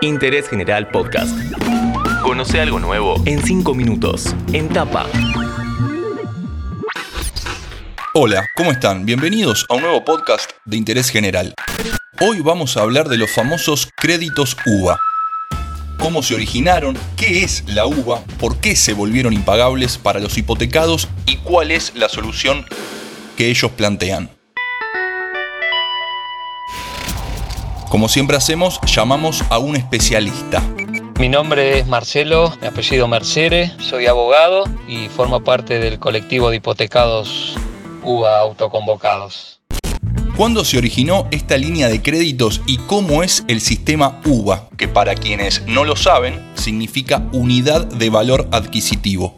Interés General Podcast. Conoce algo nuevo en 5 minutos. En tapa. Hola, ¿cómo están? Bienvenidos a un nuevo podcast de Interés General. Hoy vamos a hablar de los famosos créditos UVA. Cómo se originaron, qué es la UVA, por qué se volvieron impagables para los hipotecados y cuál es la solución que ellos plantean. Como siempre hacemos, llamamos a un especialista. Mi nombre es Marcelo, mi apellido Mercere, soy abogado y formo parte del colectivo de hipotecados UBA autoconvocados. ¿Cuándo se originó esta línea de créditos y cómo es el sistema UVA? Que para quienes no lo saben, significa unidad de valor adquisitivo.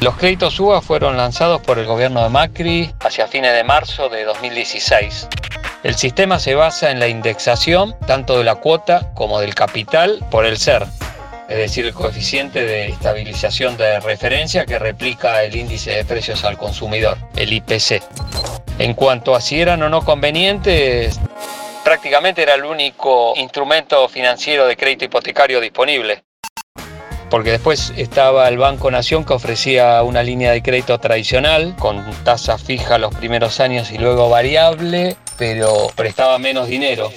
Los créditos UBA fueron lanzados por el gobierno de Macri hacia fines de marzo de 2016. El sistema se basa en la indexación tanto de la cuota como del capital por el SER, es decir, el coeficiente de estabilización de referencia que replica el índice de precios al consumidor, el IPC. En cuanto a si eran o no convenientes, prácticamente era el único instrumento financiero de crédito hipotecario disponible porque después estaba el Banco Nación que ofrecía una línea de crédito tradicional con tasa fija los primeros años y luego variable, pero prestaba menos dinero.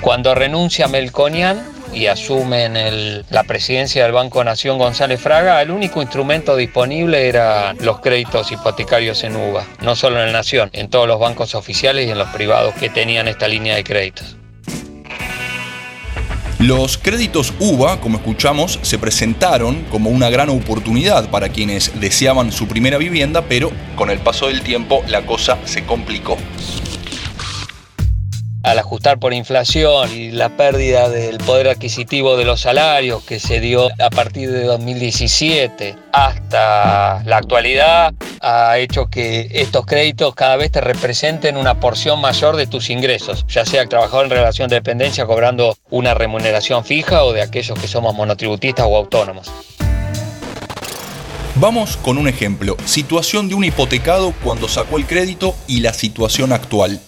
Cuando renuncia Melconian y asumen la presidencia del Banco Nación González Fraga, el único instrumento disponible eran los créditos hipotecarios en UVA, no solo en el Nación, en todos los bancos oficiales y en los privados que tenían esta línea de créditos. Los créditos UVA, como escuchamos, se presentaron como una gran oportunidad para quienes deseaban su primera vivienda, pero con el paso del tiempo la cosa se complicó al ajustar por inflación y la pérdida del poder adquisitivo de los salarios que se dio a partir de 2017 hasta la actualidad, ha hecho que estos créditos cada vez te representen una porción mayor de tus ingresos, ya sea trabajador en relación de dependencia cobrando una remuneración fija o de aquellos que somos monotributistas o autónomos. Vamos con un ejemplo, situación de un hipotecado cuando sacó el crédito y la situación actual.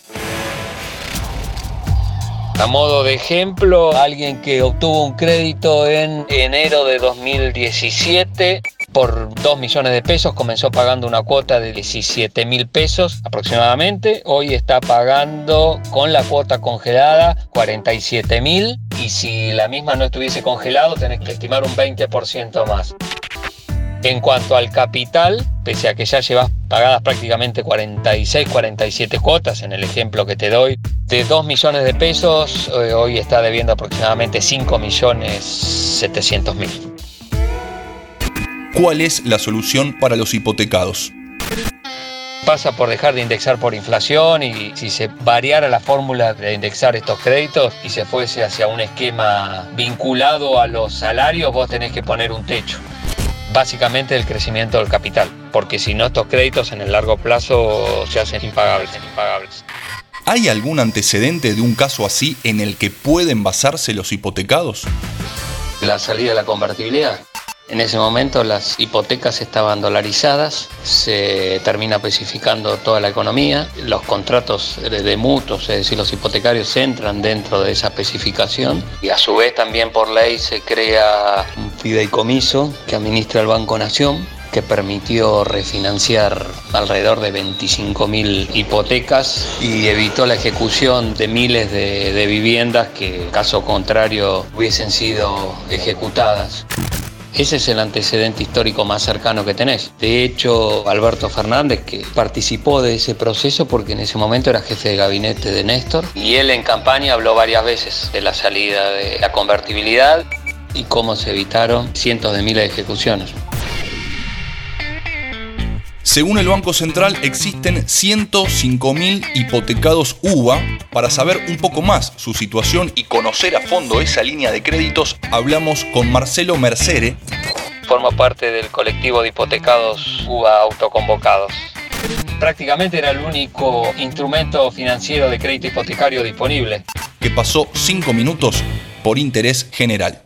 A modo de ejemplo, alguien que obtuvo un crédito en enero de 2017 por 2 millones de pesos, comenzó pagando una cuota de 17 mil pesos aproximadamente, hoy está pagando con la cuota congelada 47 mil y si la misma no estuviese congelado tenés que estimar un 20% más. En cuanto al capital, pese a que ya llevas pagadas prácticamente 46, 47 cuotas en el ejemplo que te doy, de 2 millones de pesos, eh, hoy está debiendo aproximadamente 5 millones 700 mil. ¿Cuál es la solución para los hipotecados? Pasa por dejar de indexar por inflación y si se variara la fórmula de indexar estos créditos y se fuese hacia un esquema vinculado a los salarios, vos tenés que poner un techo básicamente el crecimiento del capital, porque si no estos créditos en el largo plazo se hacen impagables. impagables. ¿Hay algún antecedente de un caso así en el que pueden basarse los hipotecados? La salida de la convertibilidad. En ese momento las hipotecas estaban dolarizadas, se termina especificando toda la economía, los contratos de mutuos, es decir, los hipotecarios entran dentro de esa especificación y a su vez también por ley se crea un fideicomiso que administra el Banco Nación que permitió refinanciar alrededor de 25.000 hipotecas y evitó la ejecución de miles de, de viviendas que, caso contrario, hubiesen sido ejecutadas. Ese es el antecedente histórico más cercano que tenés. De hecho, Alberto Fernández, que participó de ese proceso porque en ese momento era jefe de gabinete de Néstor, y él en campaña habló varias veces de la salida de la convertibilidad y cómo se evitaron cientos de miles de ejecuciones. Según el Banco Central, existen 105.000 hipotecados UVA. Para saber un poco más su situación y conocer a fondo esa línea de créditos, hablamos con Marcelo Mercere. Forma parte del colectivo de hipotecados UVA autoconvocados. Prácticamente era el único instrumento financiero de crédito hipotecario disponible. Que pasó 5 minutos por interés general.